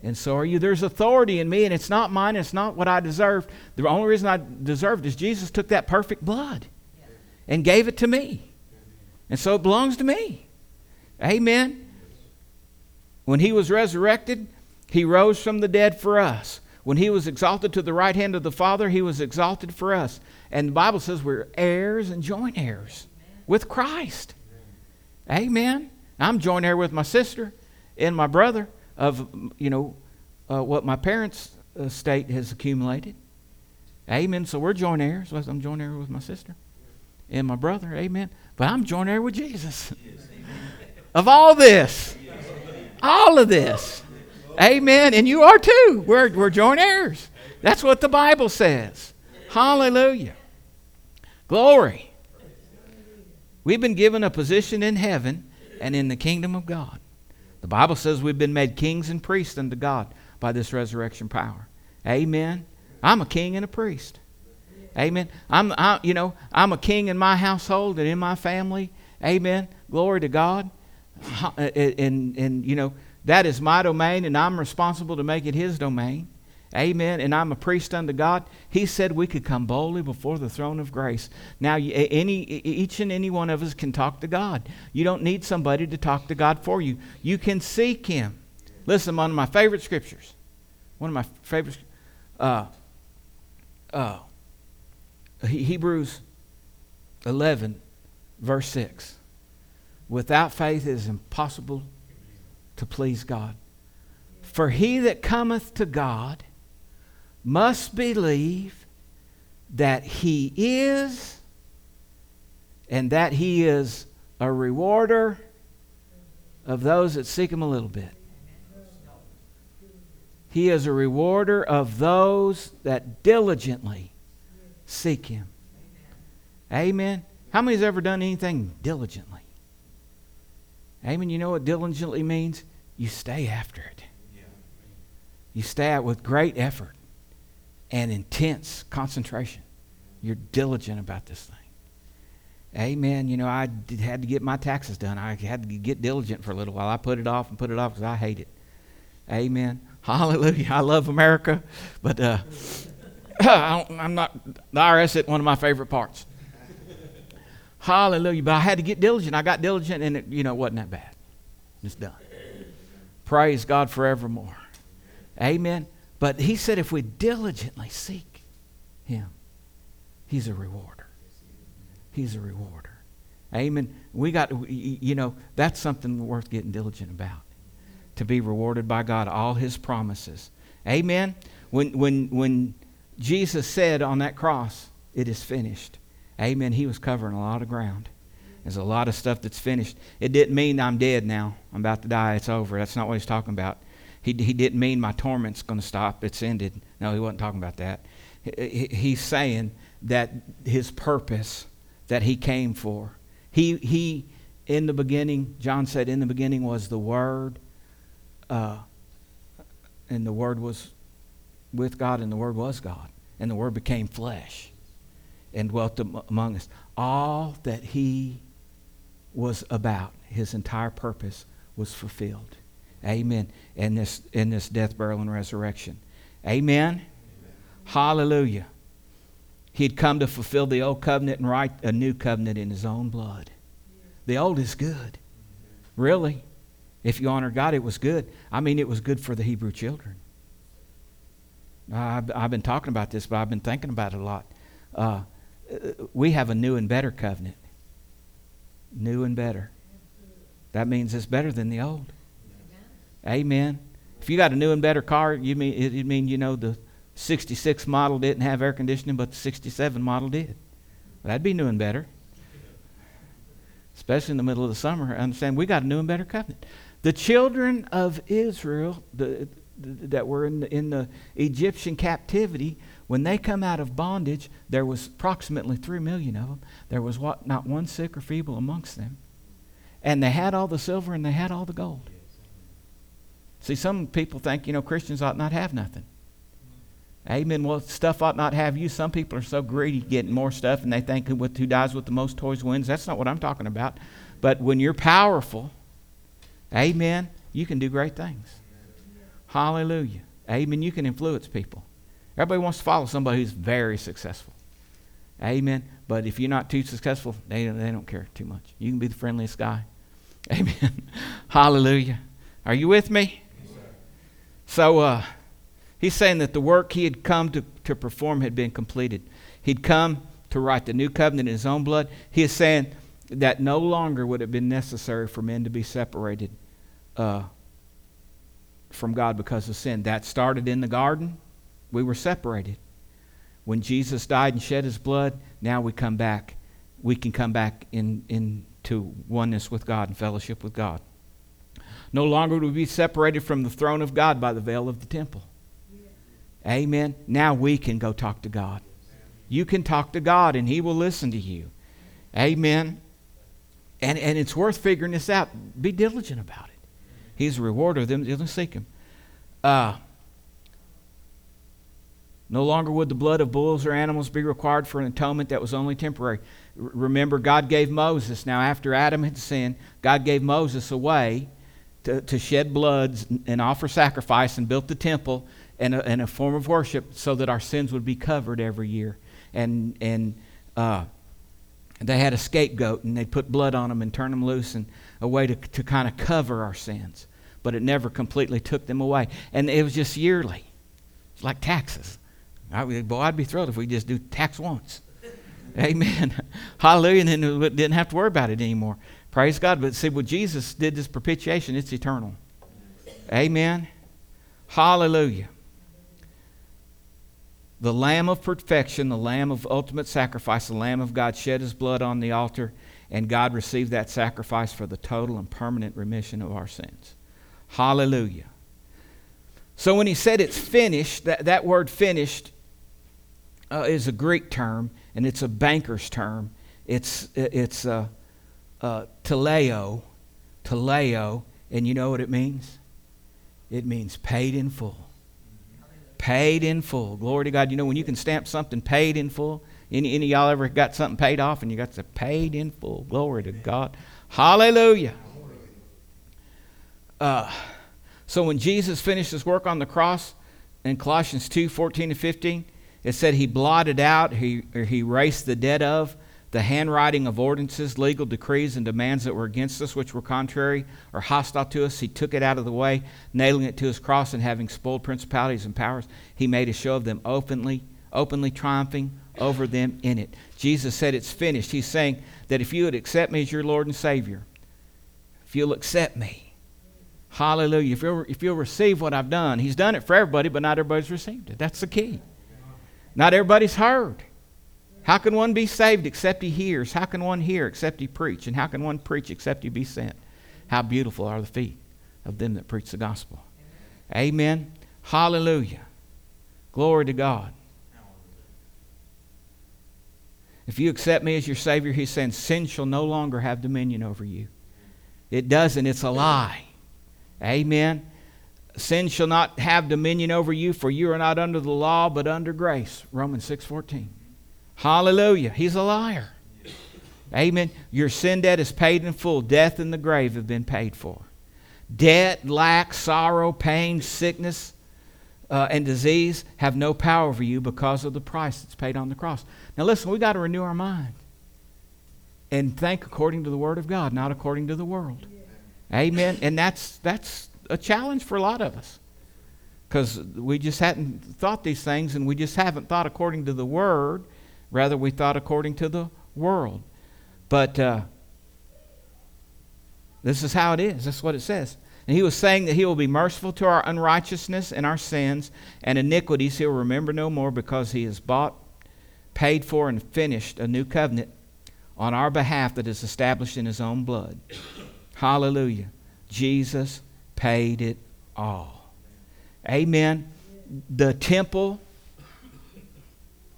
And so are you. There's authority in me, and it's not mine, it's not what I deserved. The only reason I deserved is Jesus took that perfect blood and gave it to me. And so it belongs to me. Amen. When he was resurrected, he rose from the dead for us. When he was exalted to the right hand of the Father, he was exalted for us. And the Bible says we're heirs and joint heirs with Christ. Amen. I'm joint heir with my sister and my brother of, you know, uh, what my parents' estate has accumulated. Amen. So we're joint heirs. I'm joint heir with my sister and my brother. Amen. But I'm joint heir with Jesus. of all this. All of this. Amen. And you are too. We're, we're joint heirs. That's what the Bible says. Hallelujah. Glory. We've been given a position in heaven and in the kingdom of God. The Bible says we've been made kings and priests unto God by this resurrection power. Amen. I'm a king and a priest. Amen. I'm, I, you know, I'm a king in my household and in my family. Amen. Glory to God. And, and, you know, that is my domain, and I'm responsible to make it His domain. Amen. And I'm a priest unto God. He said we could come boldly before the throne of grace. Now, any, each and any one of us can talk to God. You don't need somebody to talk to God for you. You can seek Him. Listen, one of my favorite scriptures. One of my favorite. Uh, uh, Hebrews 11, verse 6. Without faith it is impossible to please God. For he that cometh to God must believe that he is and that he is a rewarder of those that seek him a little bit. He is a rewarder of those that diligently seek him. Amen. How many has ever done anything diligently? Amen. You know what diligently means? You stay after it. You stay out with great effort and intense concentration. You're diligent about this thing. Amen. You know, I did, had to get my taxes done. I had to get diligent for a little while. I put it off and put it off because I hate it. Amen. Hallelujah. I love America, but uh, I'm not. The IRS is one of my favorite parts. Hallelujah. But I had to get diligent. I got diligent, and it, you know, wasn't that bad. It's done. Praise God forevermore. Amen. But he said if we diligently seek him, he's a rewarder. He's a rewarder. Amen. We got, you know, that's something worth getting diligent about. To be rewarded by God, all his promises. Amen. When, when, when Jesus said on that cross, it is finished. Amen. He was covering a lot of ground. There's a lot of stuff that's finished. It didn't mean I'm dead now. I'm about to die. It's over. That's not what he's talking about. He, he didn't mean my torment's going to stop. It's ended. No, he wasn't talking about that. He, he's saying that his purpose that he came for. He, he, in the beginning, John said, in the beginning was the Word, uh, and the Word was with God, and the Word was God, and the Word became flesh and dwelt among us. All that he was about, his entire purpose, was fulfilled. Amen. In this, in this death, burial, and resurrection. Amen. Amen. Hallelujah. He had come to fulfill the old covenant and write a new covenant in his own blood. The old is good. Really. If you honor God, it was good. I mean, it was good for the Hebrew children. I've, I've been talking about this, but I've been thinking about it a lot. Uh, we have a new and better covenant. New and better. That means it's better than the old. Amen. If you got a new and better car, you mean it, mean you know the 66 model didn't have air conditioning, but the 67 model did. That'd be new and better. Especially in the middle of the summer. Understand we got a new and better covenant. The children of Israel the, that were in the, in the Egyptian captivity, when they come out of bondage, there was approximately three million of them. There was what, not one sick or feeble amongst them. And they had all the silver and they had all the gold. See, some people think, you know, Christians ought not have nothing. Amen. Well, stuff ought not have you. Some people are so greedy getting more stuff and they think who dies with the most toys wins. That's not what I'm talking about. But when you're powerful, amen, you can do great things. Hallelujah. Amen. You can influence people. Everybody wants to follow somebody who's very successful. Amen. But if you're not too successful, they, they don't care too much. You can be the friendliest guy. Amen. Hallelujah. Are you with me? Yes, so, uh, He's saying that the work he had come to, to perform had been completed. He'd come to write the new covenant in his own blood. He is saying that no longer would it have been necessary for men to be separated uh, from God because of sin. That started in the garden. We were separated. When Jesus died and shed his blood, now we come back. We can come back in, into oneness with God and fellowship with God. No longer would we be separated from the throne of God by the veil of the temple. Amen. Now we can go talk to God. You can talk to God and He will listen to you. Amen. And, and it's worth figuring this out. Be diligent about it. He's a rewarder of them that seek Him. Uh, no longer would the blood of bulls or animals be required for an atonement that was only temporary. R- remember, God gave Moses, now after Adam had sinned, God gave Moses a way to, to shed blood and offer sacrifice and built the temple and a, and a form of worship so that our sins would be covered every year. And, and uh, they had a scapegoat and they put blood on them and turned them loose and a way to, to kind of cover our sins. But it never completely took them away. And it was just yearly. It's like taxes. I, boy, I'd be thrilled if we just do tax once. Amen. Hallelujah. And then we didn't have to worry about it anymore. Praise God. But see, when Jesus did this propitiation, it's eternal. Amen. Hallelujah the Lamb of perfection, the Lamb of ultimate sacrifice, the Lamb of God shed his blood on the altar, and God received that sacrifice for the total and permanent remission of our sins. Hallelujah. So when he said it's finished, that, that word finished uh, is a Greek term, and it's a banker's term. It's, it's uh, uh, teleo, teleo, and you know what it means? It means paid in full. Paid in full. Glory to God. You know, when you can stamp something paid in full, any, any y'all ever got something paid off and you got the paid in full? Glory to God. Hallelujah. Uh, so when Jesus finished his work on the cross in Colossians 2 14 and 15, it said he blotted out, he, or he erased the debt of the handwriting of ordinances, legal decrees, and demands that were against us, which were contrary or hostile to us. He took it out of the way, nailing it to his cross, and having spoiled principalities and powers, he made a show of them openly, openly triumphing over them in it. Jesus said, It's finished. He's saying that if you would accept me as your Lord and Savior, if you'll accept me, hallelujah, if you'll, if you'll receive what I've done, He's done it for everybody, but not everybody's received it. That's the key. Not everybody's heard. How can one be saved except he hears? How can one hear except he preach? And how can one preach except he be sent? How beautiful are the feet of them that preach the gospel. Amen. Hallelujah. Glory to God. If you accept me as your Savior, he's saying, sin shall no longer have dominion over you. It doesn't, it's a lie. Amen. Sin shall not have dominion over you, for you are not under the law, but under grace. Romans 6.14. Hallelujah. He's a liar. Amen. Your sin debt is paid in full. Death and the grave have been paid for. Debt, lack, sorrow, pain, sickness, uh, and disease have no power over you because of the price that's paid on the cross. Now, listen, we've got to renew our mind and think according to the Word of God, not according to the world. Amen. And that's, that's a challenge for a lot of us because we just hadn't thought these things and we just haven't thought according to the Word Rather, we thought according to the world. But uh, this is how it is. That's what it says. And he was saying that he will be merciful to our unrighteousness and our sins and iniquities. He'll remember no more because he has bought, paid for, and finished a new covenant on our behalf that is established in his own blood. Hallelujah. Jesus paid it all. Amen. The temple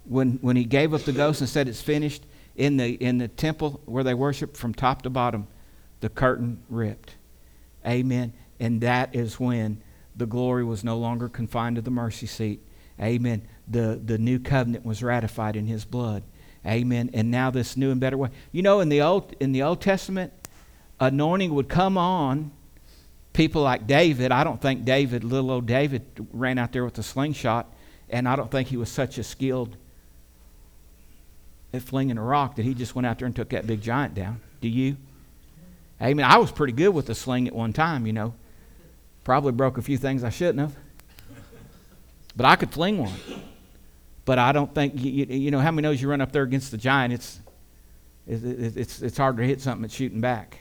when, when he gave up the ghost and said it's finished, in the, in the temple where they worship from top to bottom, the curtain ripped. Amen. And that is when the glory was no longer confined to the mercy seat. Amen. The, the new covenant was ratified in his blood. Amen. And now this new and better way. You know, in the Old, in the Old Testament, anointing would come on people like David. I don't think David, little old David, ran out there with a slingshot, and I don't think he was such a skilled at flinging a rock that he just went out there and took that big giant down. Do you? I mean, I was pretty good with the sling at one time, you know. Probably broke a few things I shouldn't have. But I could fling one. But I don't think, you, you know, how many knows you run up there against the giant, it's, it's, it's, it's hard to hit something that's shooting back.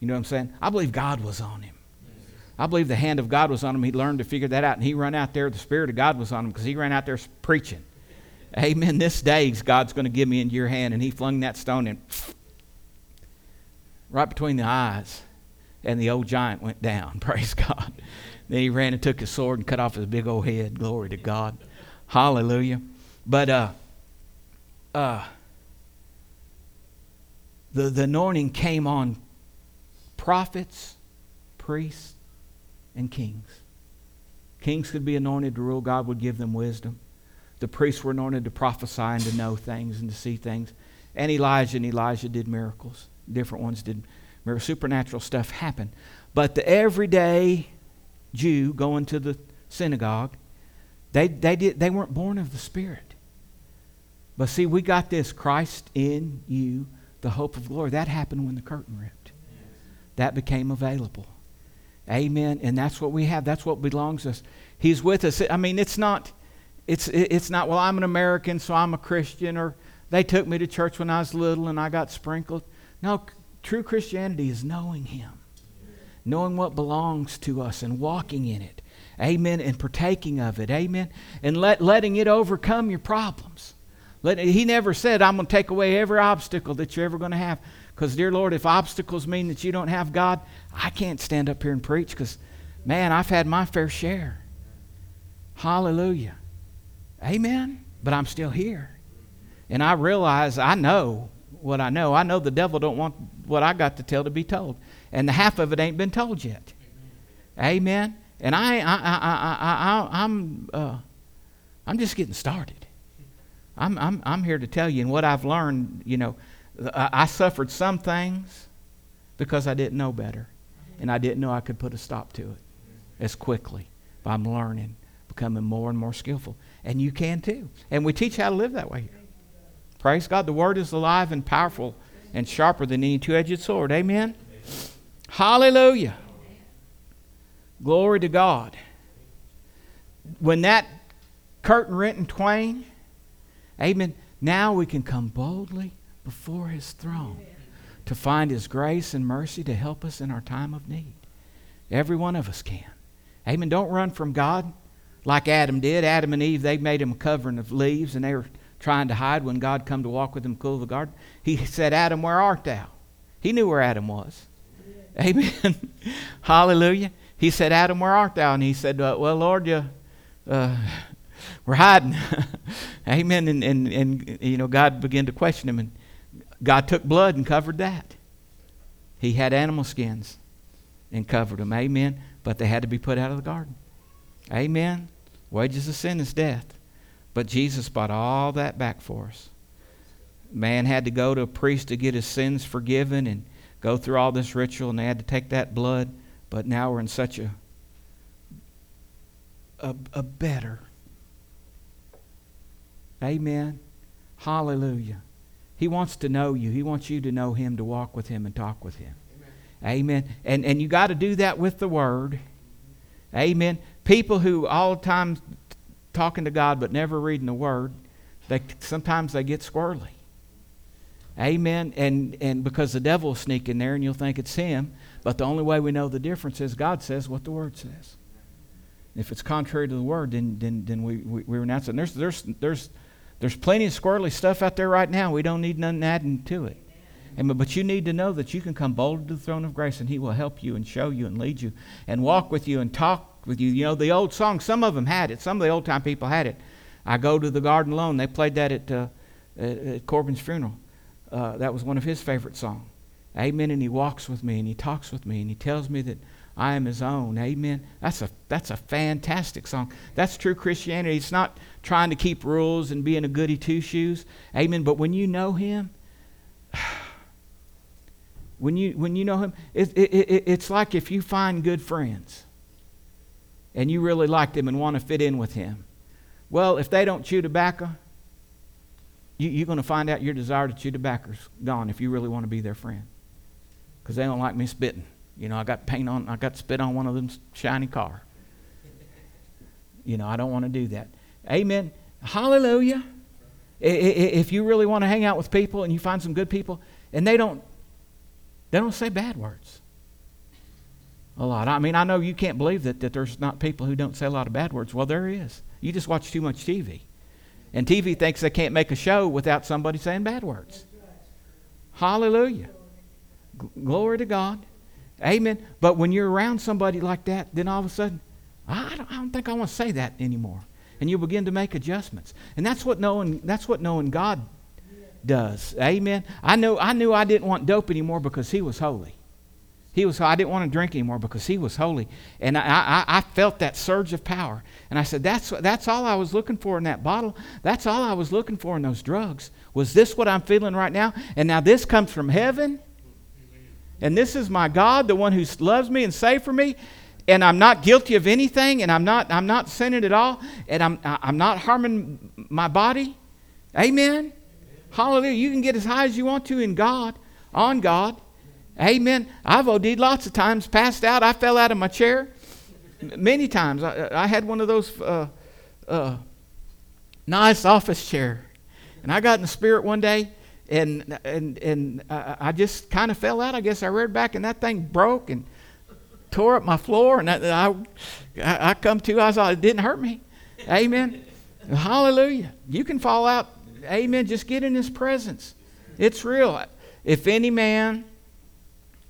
You know what I'm saying? I believe God was on him. I believe the hand of God was on him. He learned to figure that out. And he ran out there, the Spirit of God was on him because he ran out there preaching. Amen. This day, God's going to give me into your hand. And he flung that stone in right between the eyes. And the old giant went down. Praise God. Then he ran and took his sword and cut off his big old head. Glory to God. Hallelujah. But uh, uh, the, the anointing came on prophets, priests, and kings. Kings could be anointed to rule, God would give them wisdom. The priests were anointed to prophesy and to know things and to see things. And Elijah and Elisha did miracles. Different ones did miracles. Supernatural stuff happened. But the everyday Jew going to the synagogue, they, they, did, they weren't born of the Spirit. But see, we got this Christ in you, the hope of glory. That happened when the curtain ripped. That became available. Amen. And that's what we have. That's what belongs to us. He's with us. I mean, it's not it's, it's not, well, I'm an American, so I'm a Christian, or they took me to church when I was little and I got sprinkled. No, true Christianity is knowing Him, knowing what belongs to us and walking in it. Amen. And partaking of it. Amen. And let, letting it overcome your problems. Let, he never said, I'm going to take away every obstacle that you're ever going to have. Because, dear Lord, if obstacles mean that you don't have God, I can't stand up here and preach because, man, I've had my fair share. Hallelujah. Amen. But I'm still here. And I realize I know what I know. I know the devil don't want what I got to tell to be told. And the half of it ain't been told yet. Amen. And I, I, I, I, I, am uh, I'm just getting started. I'm, I'm, I'm here to tell you, and what I've learned, you know, I suffered some things because I didn't know better. And I didn't know I could put a stop to it as quickly. But I'm learning, becoming more and more skillful. And you can too. And we teach how to live that way here. Praise God. The word is alive and powerful and sharper than any two edged sword. Amen. Hallelujah. Glory to God. When that curtain rent in twain, amen, now we can come boldly before his throne to find his grace and mercy to help us in our time of need. Every one of us can. Amen. Don't run from God like Adam did. Adam and Eve, they made him a covering of leaves and they were trying to hide when God come to walk with them cool of the garden. He said, Adam, where art thou? He knew where Adam was. Amen. Hallelujah. He said, Adam, where art thou? And he said, uh, Well, Lord, you, uh, we're hiding. Amen. And, and, and, you know, God began to question him. And God took blood and covered that. He had animal skins and covered them. Amen. But they had to be put out of the garden. Amen. Wages of sin is death. But Jesus bought all that back for us. Man had to go to a priest to get his sins forgiven and go through all this ritual, and they had to take that blood. But now we're in such a a, a better. Amen. Hallelujah. He wants to know you. He wants you to know him, to walk with him and talk with him. Amen. Amen. And and you got to do that with the word. Amen. People who all the time talking to God but never reading the word, they sometimes they get squirrely. Amen. And and because the devil will sneak in there and you'll think it's him, but the only way we know the difference is God says what the word says. If it's contrary to the word, then then then we we, we renounce it. And there's there's there's there's plenty of squirrely stuff out there right now. We don't need nothing adding to it. Amen. But you need to know that you can come boldly to the throne of grace and He will help you and show you and lead you and walk with you and talk with you. You know, the old song, some of them had it. Some of the old time people had it. I go to the garden alone. They played that at, uh, at Corbin's funeral. Uh, that was one of his favorite songs. Amen. And he walks with me and he talks with me and he tells me that I am his own. Amen. That's a that's a fantastic song. That's true Christianity. It's not trying to keep rules and being a goody two shoes. Amen. But when you know him, when you when you know him, it, it, it, it's like if you find good friends and you really like them and want to fit in with him. Well, if they don't chew tobacco, you, are going to find out your desire to chew tobacco is gone if you really want to be their friend. Because they don't like me spitting. You know, I got paint on, I got spit on one of them shiny car. You know, I don't want to do that. Amen. Hallelujah. If you really want to hang out with people and you find some good people, and they don't, they don't say bad words a lot. I mean, I know you can't believe that, that there's not people who don't say a lot of bad words. Well, there is. You just watch too much TV. And TV thinks they can't make a show without somebody saying bad words. Hallelujah. Glory to God. Amen. But when you're around somebody like that, then all of a sudden, I don't, I don't think I want to say that anymore. And you begin to make adjustments. And that's what knowing, that's what knowing God does. Amen. I know I knew I didn't want dope anymore because he was holy. He was I didn't want to drink anymore because he was holy. And I, I, I felt that surge of power. And I said, that's, that's all I was looking for in that bottle. That's all I was looking for in those drugs. Was this what I'm feeling right now? And now this comes from heaven. And this is my God, the one who loves me and saved for me. And I'm not guilty of anything, and I'm not, I'm not sinning at all, and I'm, I'm not harming my body. Amen. Hallelujah. You can get as high as you want to in God, on God. Amen. I've OD'd lots of times, passed out. I fell out of my chair many times. I, I had one of those uh, uh, nice office chair, and I got in the spirit one day, and and and I just kind of fell out. I guess I read back, and that thing broke and tore up my floor, and I I, I come to. I thought it didn't hurt me. Amen. Hallelujah. You can fall out. Amen. Just get in His presence. It's real. If any man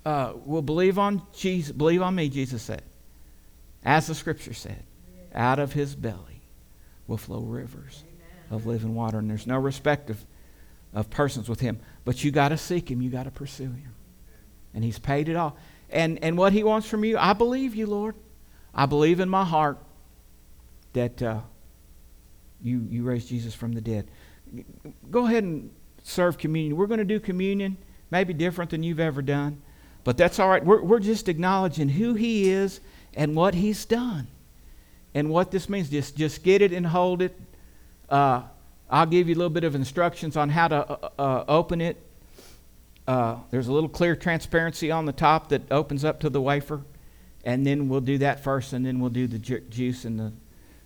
uh, will believe on Jesus, believe on me, Jesus said. As the scripture said, out of his belly will flow rivers of living water. And there's no respect of, of persons with him. But you got to seek him, you got to pursue him. And he's paid it all. And, and what he wants from you, I believe you, Lord. I believe in my heart that uh, you, you raised Jesus from the dead. Go ahead and serve communion. We're going to do communion, maybe different than you've ever done. But that's all right. We're, we're just acknowledging who he is and what he's done and what this means. Just, just get it and hold it. Uh, I'll give you a little bit of instructions on how to uh, uh, open it. Uh, there's a little clear transparency on the top that opens up to the wafer. And then we'll do that first, and then we'll do the ju- juice in the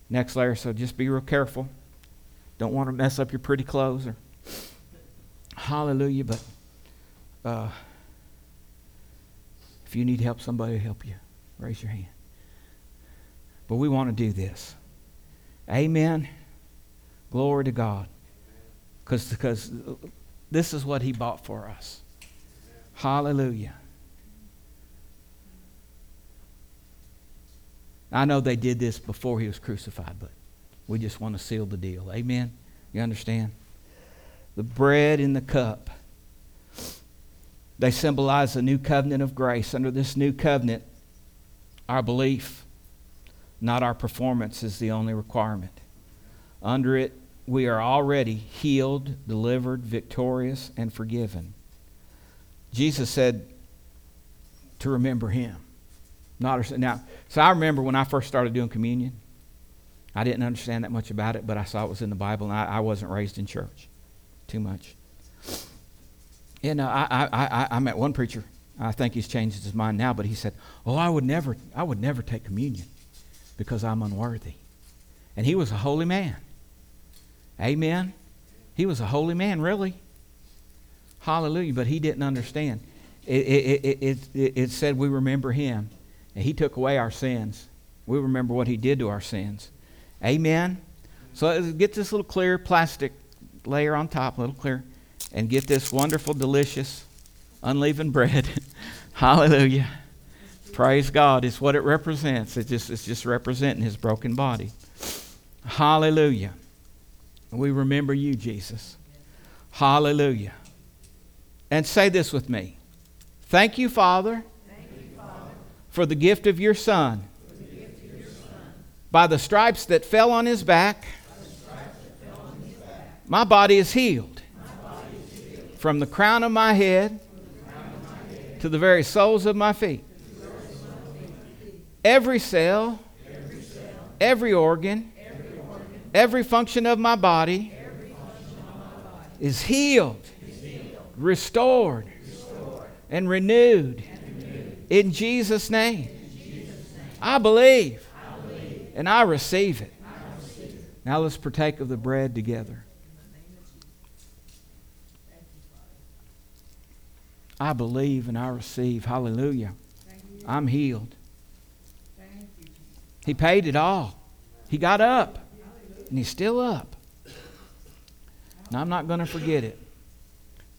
next layer. So just be real careful. Don't want to mess up your pretty clothes. Or hallelujah. But uh, if you need help, somebody will help you. Raise your hand. But we want to do this. Amen. Glory to God. Because this is what He bought for us. Hallelujah. I know they did this before He was crucified, but we just want to seal the deal. Amen. You understand? The bread and the cup. They symbolize the new covenant of grace. Under this new covenant, our belief, not our performance, is the only requirement. Under it, we are already healed, delivered, victorious, and forgiven. Jesus said to remember him. Not now, so I remember when I first started doing communion, I didn't understand that much about it, but I saw it was in the Bible, and I, I wasn't raised in church too much. And uh, I, I, I, I met one preacher. I think he's changed his mind now, but he said, "Oh, I would never, I would never take communion because I'm unworthy." And he was a holy man. Amen. He was a holy man, really. Hallelujah. But he didn't understand. It, it, it, it, it said we remember him, and he took away our sins. We remember what he did to our sins. Amen. So get this little clear plastic layer on top, a little clear, and get this wonderful, delicious, unleavened bread. Hallelujah. Praise God. It's what it represents. It just, it's just representing his broken body. Hallelujah. We remember you, Jesus. Hallelujah. And say this with me. Thank you, Father, Thank you, Father for the gift of your Son. By the stripes that fell on his back, my body is healed. From the crown of my head, to the very soles of my feet. Every cell, every organ, Every function of my body, is, healed, restored, and, renewed. In Jesus' name. I, believe, and I receive it. Now let's partake of the bread together. I believe and I receive. Hallelujah. I'm healed. He paid it all. He got up and he's still up. And I'm not going to forget it.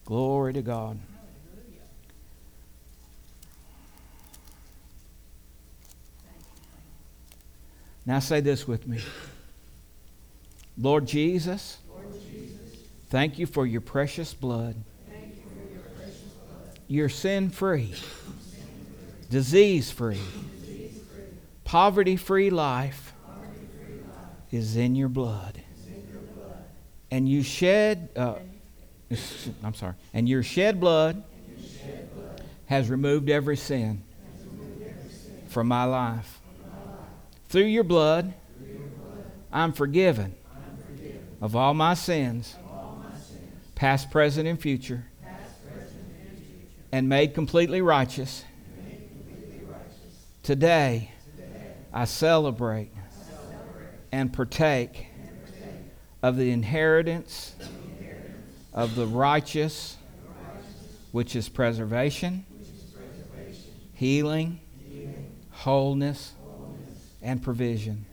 Glory to God. Now say this with me. Lord Jesus, thank you for your precious blood. Your sin free, disease free, poverty free life is in your blood. And you shed, uh, I'm sorry, and your shed blood, has removed every sin, from my life. Through your blood, I'm, forgiven of all my sins, past, present, and future, and made completely righteous. Today, I celebrate and partake of the inheritance of the righteous, which is preservation, healing, wholeness, and provision.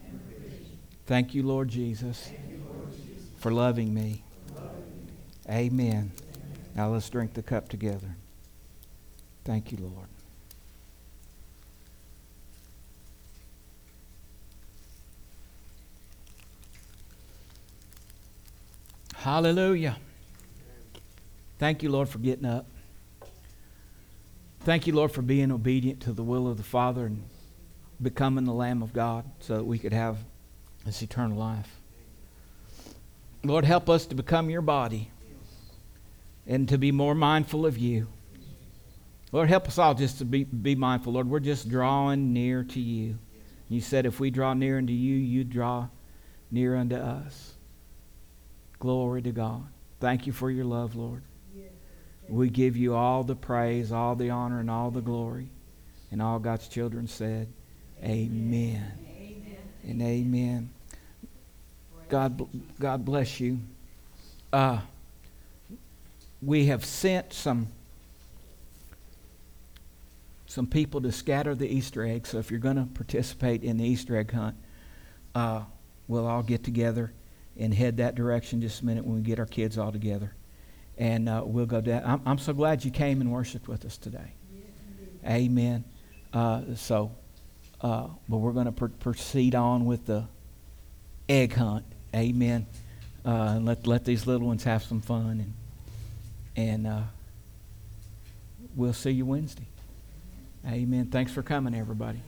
Thank you, Lord Jesus, for loving me. Amen. Now let's drink the cup together. Thank you, Lord. Hallelujah. Thank you, Lord, for getting up. Thank you, Lord, for being obedient to the will of the Father and becoming the Lamb of God so that we could have this eternal life. Lord, help us to become your body and to be more mindful of you. Lord, help us all just to be, be mindful. Lord, we're just drawing near to you. You said if we draw near unto you, you draw near unto us. Glory to God. Thank you for your love, Lord. We give you all the praise, all the honor, and all the glory. And all God's children said, Amen. And amen. God, God bless you. Uh, we have sent some some people to scatter the Easter eggs. So if you're going to participate in the Easter egg hunt, uh, we'll all get together and head that direction just a minute when we get our kids all together. And uh, we'll go down. I'm, I'm so glad you came and worshiped with us today. Amen. Uh, so, uh, but we're going to pr- proceed on with the egg hunt. Amen. Uh, and let let these little ones have some fun, and and uh, we'll see you Wednesday. Amen. Thanks for coming, everybody.